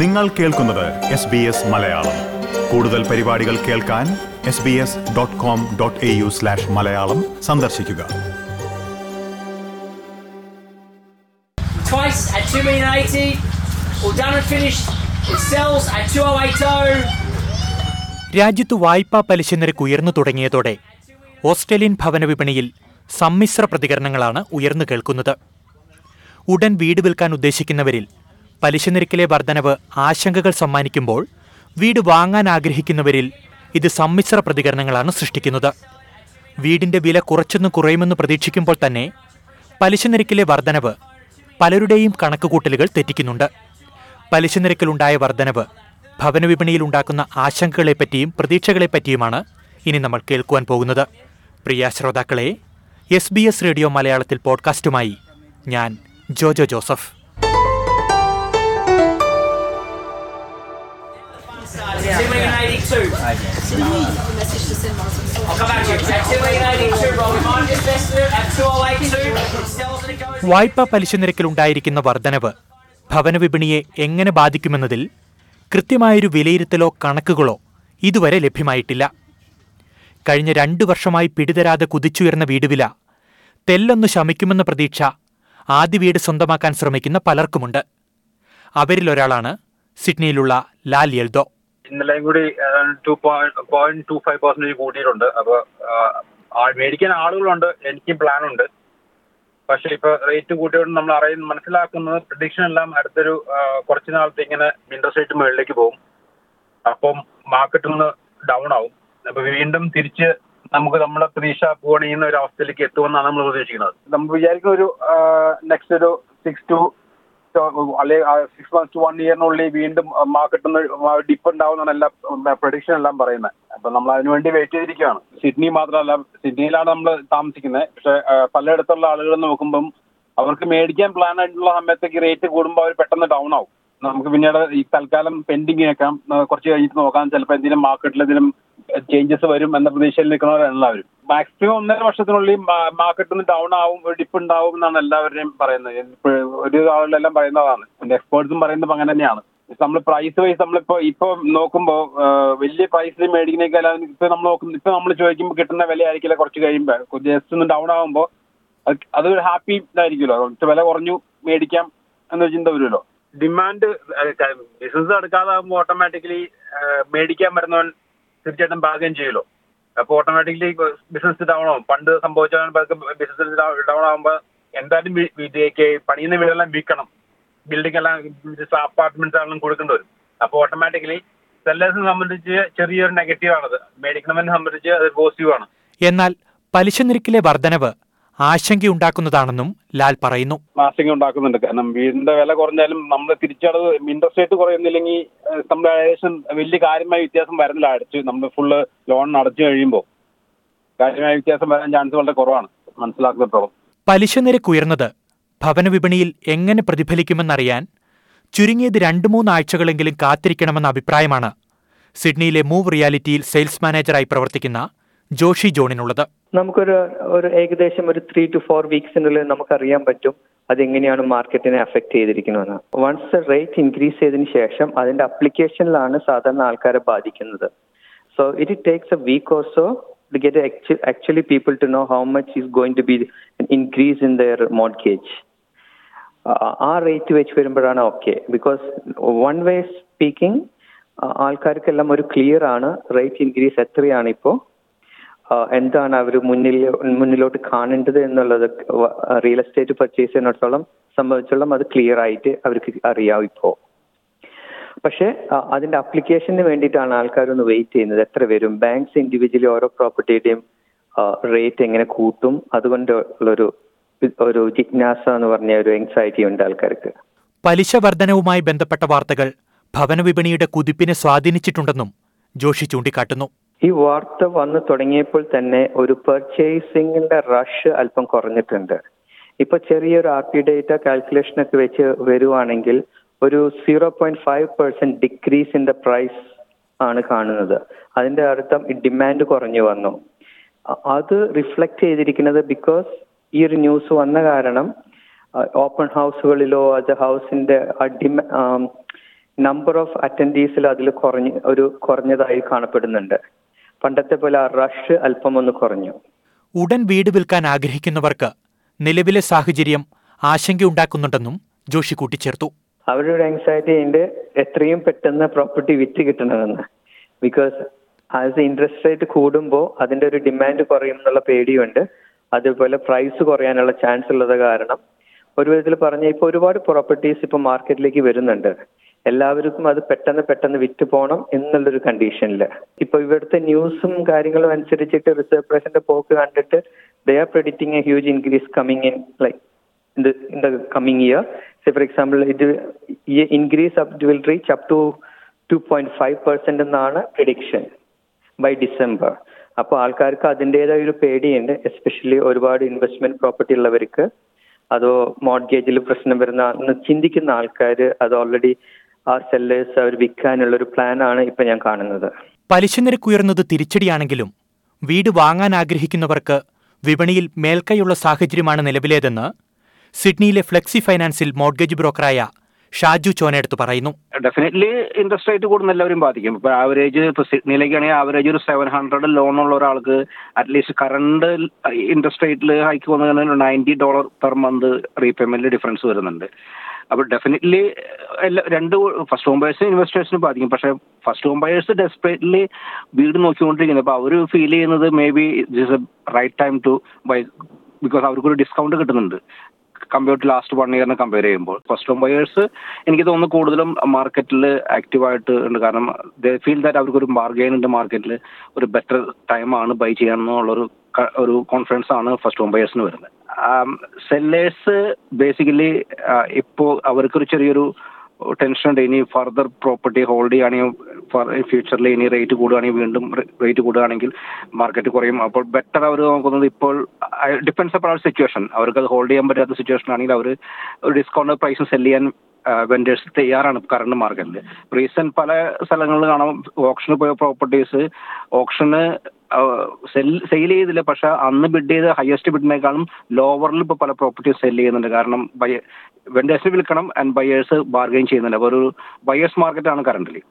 നിങ്ങൾ കേൾക്കുന്നത് S B S Malayalam കൂടുതൽ പരിപാടികൾ കേൾക്കാൻ S B S dot com dot A U slash Malayalam സന്ദർശിക്കുക twice at 2 million 80. All done and finished. It sells at 2080. രാജ്യത്ത് വായ്പാ പലിശ നിരക്ക് ഉയർന്നു തുടങ്ങിയതോടെ ഓസ്ട്രേലിയൻ ഭവന വിപണിയിൽ സമ്മിശ്ര പ്രതികരണങ്ങളാണ് ഉയർന്നു കേൾക്കുന്നത് ഉടൻ വീട് വിൽക്കാൻ ഉദ്ദേശിക്കുന്നവരിൽ പലിശ നിരക്കിലെ വർധനവ് ആശങ്കകൾ സമ്മാനിക്കുമ്പോൾ വീട് വാങ്ങാൻ ആഗ്രഹിക്കുന്നവരിൽ ഇത് സമ്മിശ്ര പ്രതികരണങ്ങളാണ് സൃഷ്ടിക്കുന്നത്. വീടിന്റെ വില കുറച്ചൊന്ന് കുറയുമെന്ന് പ്രതീക്ഷിക്കുമ്പോൾ തന്നെ പലിശ നിരക്കിലെ വർധനവ് പലരുടെയും കണക്കുകൂട്ടലുകൾ തെറ്റിക്കുന്നുണ്ട്. പലിശ നിരക്കിലുണ്ടായ വർധനവ് ഭവന വിപണിയിൽ ഉണ്ടാക്കുന്ന ആശങ്കകളെപ്പറ്റിയും പ്രതീക്ഷകളെപ്പറ്റിയുമാണ് ഇനി നമ്മൾ കേൾക്കുവാൻ പോകുന്നത്. പ്രിയ ശ്രോതാക്കളെ എസ് ബി എസ് റേഡിയോ മലയാളത്തിൽ പോഡ്കാസ്റ്റുമായി ഞാൻ Jojo Joseph. 2 million 82. I'll come back to you. At 2 million 82, roll your mind just listed it at 2082. It sells and it goes. വായ്പാ പലിശ വർധനവ് ഭവന വിപണിയെ എങ്ങനെ ബാധിക്കുമെന്നതിൽ കൃത്യമായൊരു വിലയിരുത്തലോ കണക്കുകളോ ഇതുവരെ ലഭ്യമായിട്ടില്ല കഴിഞ്ഞ രണ്ടു വർഷമായി പിടിതരാതെ കുതിച്ചുയർന്ന വീടുവില തെല്ലൊന്നു ശമിക്കുമെന്ന പ്രതീക്ഷ ആദ്യ വീട് സ്വന്തമാക്കാൻ ശ്രമിക്കുന്ന പലർക്കുമുണ്ട് അവരിലൊരാളാണ് സിഡ്നിയിലുള്ള ലാൽ യെൽദോ ഇന്നലെയും കൂടി two point two five percentage കൂട്ടിയിട്ടുണ്ട്. അപ്പൊ മേടിക്കാൻ ആളുകളുണ്ട് എനിക്കും പ്ലാൻ ഉണ്ട് പക്ഷെ ഇപ്പൊ റേറ്റ് കൂട്ടിയോണ്ട് നമ്മൾ അറിയുന്ന മനസ്സിലാക്കുന്നത് പ്രഡിക്ഷൻ എല്ലാം അടുത്തൊരു കുറച്ച് നാളത്തെ ഇങ്ങനെ ഇൻട്രസ്റ്റ് റേറ്റ് മുകളിലേക്ക് പോകും. അപ്പം മാർക്കറ്റ് ഒന്ന് ഡൗൺ ആവും. അപ്പൊ വീണ്ടും തിരിച്ച് നമുക്ക് നമ്മുടെ പ്രതീക്ഷ പോകണിയുന്ന ഒരു അവസ്ഥയിലേക്ക് എത്തുമെന്നാണ് നമ്മൾ പ്രതീക്ഷിക്കുന്നത്. നമ്മൾ വിചാരിക്കുന്ന ഒരു നെക്സ്റ്റ് ഒരു സിക്സ് ടു അല്ലെങ്കിൽ സിക്സ് മന്ത്സ് ടു വൺ ഇയറിനുള്ളിൽ വീണ്ടും മാർക്കറ്റിൽ നിന്ന് ഡിപ്പ് ഉണ്ടാവുന്നതാണ് എല്ലാ പ്രൊഡിക്ഷൻ എല്ലാം പറയുന്നത്. അപ്പൊ നമ്മൾ അതിനുവേണ്ടി വെയിറ്റ് ചെയ്തിരിക്കുകയാണ്. സിഡ്നി മാത്രമല്ല സിഡ്നിയിലാണ് നമ്മൾ താമസിക്കുന്നത്. പക്ഷെ പലയിടത്തുള്ള ആളുകൾ നോക്കുമ്പം അവർക്ക് മേടിക്കാൻ പ്ലാൻ ആയിട്ടുള്ള സമയത്തേക്ക് റേറ്റ് കൂടുമ്പോൾ അവർ പെട്ടെന്ന് ഡൗൺ ആവും. നമുക്ക് പിന്നീട് ഈ തൽക്കാലം പെൻഡിങ് വെക്കാം കുറച്ച് കഴിഞ്ഞിട്ട് നോക്കാം. ചിലപ്പോൾ എന്തെങ്കിലും മാർക്കറ്റിൽ എന്തെങ്കിലും ചേഞ്ചസ് വരും എന്ന പ്രതീക്ഷയിൽ നിൽക്കുന്നവരാണ് മാക്സിമം ഒന്നര വർഷത്തിനുള്ളിൽ മാർക്കറ്റിൽ നിന്ന് ഡൗൺ ആവും ഒരു ഡിപ്പ് ഉണ്ടാവും എന്നാണ് എല്ലാവരുടെയും പറയുന്നത്. ഒരു ആളുകളെല്ലാം പറയുന്നതാണ്. പിന്നെ എക്സ്പേർട്സും പറയുന്നത് അങ്ങനെ തന്നെയാണ്. നമ്മൾ പ്രൈസ് വൈസ് നമ്മളിപ്പോ ഇപ്പൊ നോക്കുമ്പോൾ വലിയ പ്രൈസിൽ മേടിക്കുന്നേക്കാൾ ഇപ്പൊ നമ്മൾ നോക്കുന്നത് ഇപ്പൊ നമ്മൾ ചോദിക്കുമ്പോൾ കിട്ടുന്ന വില ആയിരിക്കില്ല കുറച്ച് കഴിയുമ്പോൾ ജസ്റ്റ് ഒന്ന് ഡൗൺ ആകുമ്പോൾ അത് അതൊരു ഹാപ്പി ഇതായിരിക്കുമല്ലോ. കുറച്ച് വില കുറഞ്ഞു മേടിക്കാം എന്ന ചിന്ത വരുമല്ലോ. ഡിമാൻഡ് ബിസിനസ് എടുക്കാതാകുമ്പോൾ ഓട്ടോമാറ്റിക്കലി മേടിക്കാൻ വരുന്നവൻ തീർച്ചയായിട്ടും ഭാഗ്യം ചെയ്യുമല്ലോ. അപ്പോൾ ഓട്ടോമാറ്റിക്കലി ബിസിനസ് ഡൗൺ ആവും. പണ്ട് സംഭവിച്ച ബിസിനസ് ഡൗൺ ആകുമ്പോൾ എന്തായാലും പണിയുന്ന വീടെല്ലാം വിൽക്കണം. ബിൽഡിംഗ് എല്ലാം അപ്പാർട്ട്മെന്റ്സ് ആണെങ്കിലും കൊടുക്കേണ്ടി വരും. അപ്പോൾ ഓട്ടോമാറ്റിക്കലി സെല്ലേഴ്സിനെ സംബന്ധിച്ച് ചെറിയൊരു നെഗറ്റീവ് ആണത്. മേടിക്കണമെന്നെ സംബന്ധിച്ച് അത് പോസിറ്റീവ് ആണ്. എന്നാൽ പലിശ നിരക്കിലെ വർധനവ് ആശങ്കയുണ്ടാക്കുന്നതാണെന്നും ലാൽ പറയുന്നു. ആശങ്ക ഉണ്ടാക്കുന്നുണ്ട് കാരണം വീടിന്റെ വില കുറഞ്ഞാലും നമ്മൾ തിരിച്ചടവ് ഇൻട്രസ്റ്റ് റേറ്റ് കുറയുന്നില്ലെങ്കിൽ നമ്മുടെ ഏകദേശം വലിയ കാര്യമായ വ്യത്യാസം വരുന്നില്ല. അടച്ച് നമ്മൾ ഫുള്ള് ലോൺ അടച്ചു കഴിയുമ്പോൾ കാര്യമായ വ്യത്യാസം വരാൻ ചാൻസ് വളരെ കുറവാണ്. മനസ്സിലാക്കുന്നിടത്തോളം. പലിശ നിരക്ക് ഉയർന്നത് ഭവന വിപണിയിൽ എങ്ങനെ പ്രതിഫലിക്കുമെന്നറിയാൻ ചുരുങ്ങിയത് രണ്ടു മൂന്നാഴ്ചകളെങ്കിലും കാത്തിരിക്കണമെന്ന അഭിപ്രായമാണ് സിഡ്നിയിലെ മൂവ് റിയാലിറ്റിയിൽ സെയിൽസ് മാനേജറായി പ്രവർത്തിക്കുന്ന ജോഷി ജോണിനുള്ളത്. നമുക്കൊരു ഒരു ഏകദേശം ഒരു ത്രീ ടു ഫോർ വീക്സിനുള്ളിൽ നമുക്കറിയാൻ പറ്റും അതെങ്ങനെയാണ് മാർക്കറ്റിനെ അഫക്റ്റ് ചെയ്തിരിക്കുന്നതെന്ന്. വൺസ് റേറ്റ് ഇൻക്രീസ് ചെയ്തതിന് ശേഷം അതിന്റെ അപ്ലിക്കേഷനിലാണ് സാധാരണ ആൾക്കാരെ ബാധിക്കുന്നത്. So it takes a week also to get actually actually people to know how much is going to be an increase in their. ആ- ആ റേറ്റ് വെച്ച് വരുമ്പോഴാണ് okay because one way speaking ആൾക്കാർക്കെല്ലാം ഒരു ക്ലിയർ ആണ് റേറ്റ് ഇൻക്രീസ് എത്രയാണ് ഇപ്പോൾ എന്താണ് അവർ മുന്നിൽ മുന്നിലോട്ട് കാണേണ്ടത് എന്നുള്ളത് റിയൽ എസ്റ്റേറ്റ് പർച്ചേസ് ചെയ്യുന്നിടത്തോളം സംബന്ധിച്ചോളം അത് ക്ലിയർ ആയിട്ട് അവർക്ക് അറിയാം ഇപ്പോൾ പക്ഷേ അതിന്റെ അപ്ലിക്കേഷന് വേണ്ടിയിട്ടാണ് ആൾക്കാരൊന്ന് വെയിറ്റ് ചെയ്യുന്നത്. എത്ര വരും ബാങ്ക്സ് ഇൻഡിവിജ്വലി ഓരോ പ്രോപ്പർട്ടിയുടെയും റേറ്റ് എങ്ങനെ കൂട്ടും? അതുകൊണ്ട് ഉള്ളൊരു ഒരു ജിജ്ഞാസ എന്ന് പറഞ്ഞ ഒരു എൻസൈറ്റി ഉണ്ട് ആൾക്കാർക്ക്. പലിശ വർധനവുമായി ബന്ധപ്പെട്ട വാർത്തകൾ ഭവനവിപണിയുടെ കുതിപ്പിനെ സ്വാധീനിച്ചിട്ടുണ്ടെന്നും ജോഷി ചൂണ്ടിക്കാട്ടുന്നു. ഈ വാർത്ത വന്നു തുടങ്ങിയപ്പോൾ തന്നെ ഒരു പർച്ചേസിംഗിന്റെ റഷ് അല്പം കുറഞ്ഞിട്ടുണ്ട്. ഇപ്പൊ ചെറിയൊരു ആർ പി ഡേറ്റ കാൽക്കുലേഷൻ ഒക്കെ വെച്ച് വരുവാണെങ്കിൽ ഒരു zero point five percent decrease in the price ആണ് കാണുന്നത്. അതിന്റെ അർത്ഥം ഡിമാൻഡ് കുറഞ്ഞു വന്നു. അത് റിഫ്ലക്ട് ചെയ്തിരിക്കുന്നത് ബിക്കോസ് ഈ ഒരു ന്യൂസ് വന്ന കാരണം ഓപ്പൺ ഹൗസുകളിലോ അത് ഹൗസിന്റെ നമ്പർ ഓഫ് അറ്റൻഡീസിൽ അതിൽ കുറഞ്ഞ് ഒരു കുറഞ്ഞതായി കാണപ്പെടുന്നുണ്ട്. പണ്ടത്തെ പോലെ ആ റഷ് അല്പം ഒന്ന് കുറഞ്ഞു. ഉടൻ വീട് വിൽക്കാൻ ആഗ്രഹിക്കുന്നവർക്ക് നിലവിലെ സാഹചര്യം ആശങ്കയുണ്ടാക്കുന്നുണ്ടെന്നും ജോഷി കൂട്ടിച്ചേർത്തു. അവരുടെ ഒരു ആങ്സൈറ്റി ഉണ്ട്. എത്രയും പെട്ടെന്ന് പ്രോപ്പർട്ടി വിറ്റ് കിട്ടണമെന്ന്. ബിക്കോസ് ആസ് ഇൻട്രസ്റ്റ് റേറ്റ് കൂടുമ്പോൾ അതിന്റെ ഒരു ഡിമാൻഡ് കുറയും എന്നുള്ള പേടിയുണ്ട്. അതുപോലെ പ്രൈസ് കുറയാനുള്ള ചാൻസ് ഉള്ളത് കാരണം ഒരു വിധത്തിൽ പറഞ്ഞ ഇപ്പൊ ഒരുപാട് പ്രോപ്പർട്ടീസ് ഇപ്പൊ മാർക്കറ്റിലേക്ക് വരുന്നുണ്ട്. എല്ലാവർക്കും അത് പെട്ടെന്ന് പെട്ടെന്ന് വിറ്റ് പോകണം എന്നുള്ളൊരു കണ്ടീഷനിൽ ഇപ്പൊ ഇവിടുത്തെ ന്യൂസും കാര്യങ്ങളും അനുസരിച്ചിട്ട് റിസർവ് പ്രൈസിന്റെ പോക്ക് കണ്ടിട്ട് they are predicting a huge increase coming in like in the coming year for example ഇത് ഈ increase it will reach up to two point five percent 2.5 percent എന്നാണ് പ്രിഡിക്ഷൻ ബൈ ഡിസംബർ അപ്പോൾ ആൾക്കാർക്ക് അതിന്റെതായ ഒരു പേടിയുണ്ട് എസ്പെഷ്യലി ഒരുപാട് ഇൻവെസ്റ്റ്മെന്റ് പ്രോപ്പർട്ടി ഉള്ളവർക്ക്. അതോ മോഡ്ഗേജിൽ പ്രശ്നം വരുന്ന ചിന്തിക്കുന്ന ആൾക്കാർ അത് ഓൾറെഡി ആ സെല്ലേഴ്സ് അവർ വിൽക്കാനുള്ള ഒരു പ്ലാൻ ആണ് ഇപ്പൊ ഞാൻ കാണുന്നത്. പലിശ നിരക്ക് ഉയർന്നത് തിരിച്ചടിയാണെങ്കിലും വീട് വാങ്ങാൻ ആഗ്രഹിക്കുന്നവർക്ക് വിപണിയിൽ മേൽക്കൈയുള്ള സാഹചര്യമാണ് നിലവിലേതെന്ന് സിഡ്നിയിലെ ഫ്ലെക്സി ഫൈനാൻസിൽ മോർഗേജ് ബ്രോക്കറായ ഷാജു ചോനെടുത്ത് പറയുന്നു. ഡെഫിനറ്റ്ലി ഇൻട്രസ്റ്റ് റേറ്റ് കൂടുന്ന എല്ലാവരും ബാധിക്കും. ഇപ്പൊ ആവറേജ് ഇപ്പൊ സിഡ്നിയിലേക്കാണെങ്കിൽ ആവറേജ് ഒരു സെവൻ ഹൺഡ്രഡ് ലോൺ ഉള്ള ഒരാൾക്ക് അറ്റ്ലീസ്റ്റ് കറണ്ട് ഇൻട്രസ്റ്റ് റേറ്റിൽ ഹൈക്ക് വന്നു കഴിഞ്ഞാൽ നയന്റി ഡോളർ പെർ മന്ത് റീപേയ്മെന്റിൽ ഡിഫറൻസ് വരുന്നുണ്ട്. അപ്പോൾ ഡെഫിനറ്റ്ലി എല്ലാ രണ്ട് ഫസ്റ്റ് ഹോം ബയേഴ്സിനും ഇൻവെസ്റ്റേഴ്സിനും ബാധിക്കും. പക്ഷേ ഫസ്റ്റ് ഹോം ബയേഴ്സ് ഡെസ്പറേറ്റ്ലി വീട് നോക്കിക്കൊണ്ടിരിക്കുന്നത്. അപ്പോൾ അവർ ഫീൽ ചെയ്യുന്നത് maybe this a right time to buy because അവർക്കൊരു ഡിസ്കൗണ്ട് കിട്ടുന്നുണ്ട്. കമ്പയർ ടു ലാസ്റ്റ് വൺ ഇയറിനെ കമ്പയർ ചെയ്യുമ്പോൾ. ഫസ്റ്റ് ഹോം ബയേഴ്സ് എനിക്ക് തോന്നുന്നു കൂടുതലും മാർക്കറ്റിൽ ആക്റ്റീവായിട്ട് ഉണ്ട്. കാരണം ദ ഫീൽ ദാറ്റ് അവർക്കൊരു ബാർഗെയിൻ ഉണ്ട് മാർക്കറ്റിൽ ഒരു ബെറ്റർ ടൈമാണ് ബൈ ചെയ്യാമെന്നുള്ളൊരു എന്നുള്ളൊരു ഒരു കോൺഫിഡൻസ് ആണ് ഫസ്റ്റ് ഹോം ബയേഴ്സിന് വരുന്നത്. സെല്ലേഴ്സ് ബേസിക്കലി ഇപ്പോൾ അവർക്കൊരു ചെറിയൊരു ടെൻഷൻ ഉണ്ട് ഇനി ഫർദർ പ്രോപ്പർട്ടി ഹോൾഡ് ചെയ്യുകയാണെങ്കിൽ ഫ്യൂച്ചറിൽ ഇനി റേറ്റ് കൂടുകയാണെങ്കിൽ വീണ്ടും റേറ്റ് കൂടുകയാണെങ്കിൽ മാർക്കറ്റ് കുറയും. അപ്പോൾ ബെറ്റർ അവർ നോക്കുന്നത് ഇപ്പോൾ ഡിപ്പെൻസ് അപ്പോൾ സിറ്റുവേഷൻ അവർക്ക് അത് ഹോൾഡ് ചെയ്യാൻ പറ്റാത്ത സിറ്റുവേഷൻ ആണെങ്കിൽ അവർ ഒരു ഡിസ്കൗണ്ട് പ്രൈസ് സെൽ ചെയ്യാൻ വെൻഡേഴ്സ് തയ്യാറാണ് കറണ്ട് മാർക്കറ്റിൽ റീസെന്റ് പല സ്ഥലങ്ങളിൽ കാണാം ഓപ്ഷന് പോയ പ്രോപ്പർട്ടീസ് ഓപ്ഷന് സെയിൽ ചെയ്തില്ല. പക്ഷെ അന്ന് ബിഡ് ചെയ്ത് ഹയസ്റ്റ് ബിഡിനേക്കാളും ലോവറിൽ ഇപ്പോൾ പല പ്രോപ്പർട്ടീസ് സെൽ ചെയ്യുന്നുണ്ട്. കാരണം ബയ വെൻഡേഴ്സിന് വിൽക്കണം ആൻഡ് ബയേഴ്സ് ബാർഗെയിൻ ചെയ്യുന്നുണ്ട്. അപ്പോൾ ഒരു ബയേഴ്സ് ആണ് കറണ്ടിലി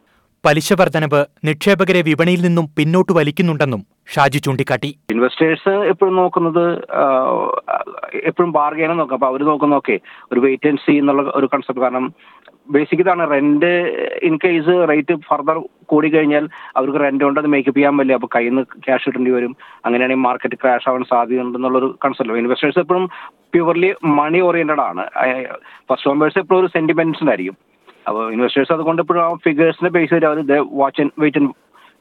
പലിശ വർധനവ് നിക്ഷേപകരെ വിപണിയിൽ നിന്നും പിന്നോട്ട് വലിക്കുന്നുണ്ടെന്നും ഷാജി ചൂണ്ടിക്കാട്ടി. ഇൻവെസ്റ്റേഴ്സ് എപ്പോഴും നോക്കുന്നത് എപ്പോഴും ബാർഗെയിനും നോക്കാം അപ്പോൾ അവർ നോക്കുന്ന ഓക്കെ ഒരു വെയിറ്റ് ആൻഡ് സീ എന്നുള്ള ഒരു കൺസെപ്റ്റ് കാരണം ബേസിക് ഇതാണ്. Rent in case rate further കൂടി കഴിഞ്ഞാൽ അവർക്ക് റെന്റ് കൊണ്ട് അത് മേക്കപ്പ് ചെയ്യാൻ പറ്റില്ല. അപ്പോൾ കയ്യിൽ നിന്ന് ക്യാഷ് കിട്ടേണ്ടി വരും. അങ്ങനെയാണെങ്കിൽ മാർക്കറ്റ് ക്രാഷ് ആവാൻ സാധ്യതയുണ്ടെന്നുള്ളൊരു കൺസെപ്റ്റ് ഇൻവെസ്റ്റേഴ്സ് എപ്പോഴും പ്യുവർലി മണി ഓറിയന്റഡ് ആണ്. ഫസ്റ്റ് ഹോംബേഴ്സ് എപ്പോഴും ഒരു സെന്റിമെന്റ്സിലായിരിക്കും അപ്പോൾ ഇൻവെസ്റ്റേഴ്സ് അതുകൊണ്ട് എപ്പോഴും ആ ഫിഗേഴ്സിനെ ബേസ് ചെയ്ത് അവർ വാച്ച് വെയിറ്റ്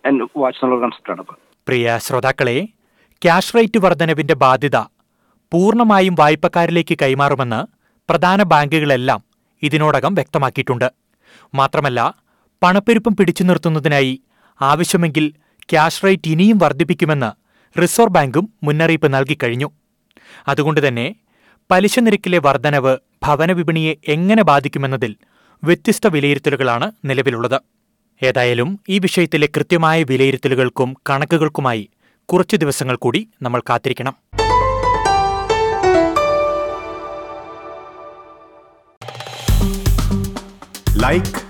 ആൻഡ് വാച്ച് എന്നുള്ള കൺസെപ്റ്റാണ് ഇപ്പോൾ പ്രിയ ശ്രോതാക്കളെ ക്യാഷ് റേറ്റ് വർധനവിന്റെ ബാധ്യത പൂർണമായും വായ്പക്കാരിലേക്ക് കൈമാറുമെന്ന് പ്രധാന ബാങ്കുകളെല്ലാം ഇതിനോടകം വ്യക്തമാക്കിയിട്ടുണ്ട്. മാത്രമല്ല പണപ്പെരുപ്പം പിടിച്ചു നിർത്തുന്നതിനായി ആവശ്യമെങ്കിൽ ക്യാഷ് റേറ്റ് ഇനിയും വർദ്ധിപ്പിക്കുമെന്ന് റിസർവ് ബാങ്കും മുന്നറിയിപ്പ് നൽകിക്കഴിഞ്ഞു അതുകൊണ്ടുതന്നെ പലിശ നിരക്കിലെ വർധനവ് ഭവനവിപണിയെ എങ്ങനെ ബാധിക്കുമെന്നതിൽ വ്യത്യസ്ത വിലയിരുത്തലുകളാണ് നിലവിലുള്ളത്. ഏതായാലും ഈ വിഷയത്തിലെ കൃത്യമായ വിലയിരുത്തലുകൾക്കും കണക്കുകൾക്കുമായി കുറച്ചു ദിവസങ്ങൾ കൂടി നമ്മൾ കാത്തിരിക്കണം. Like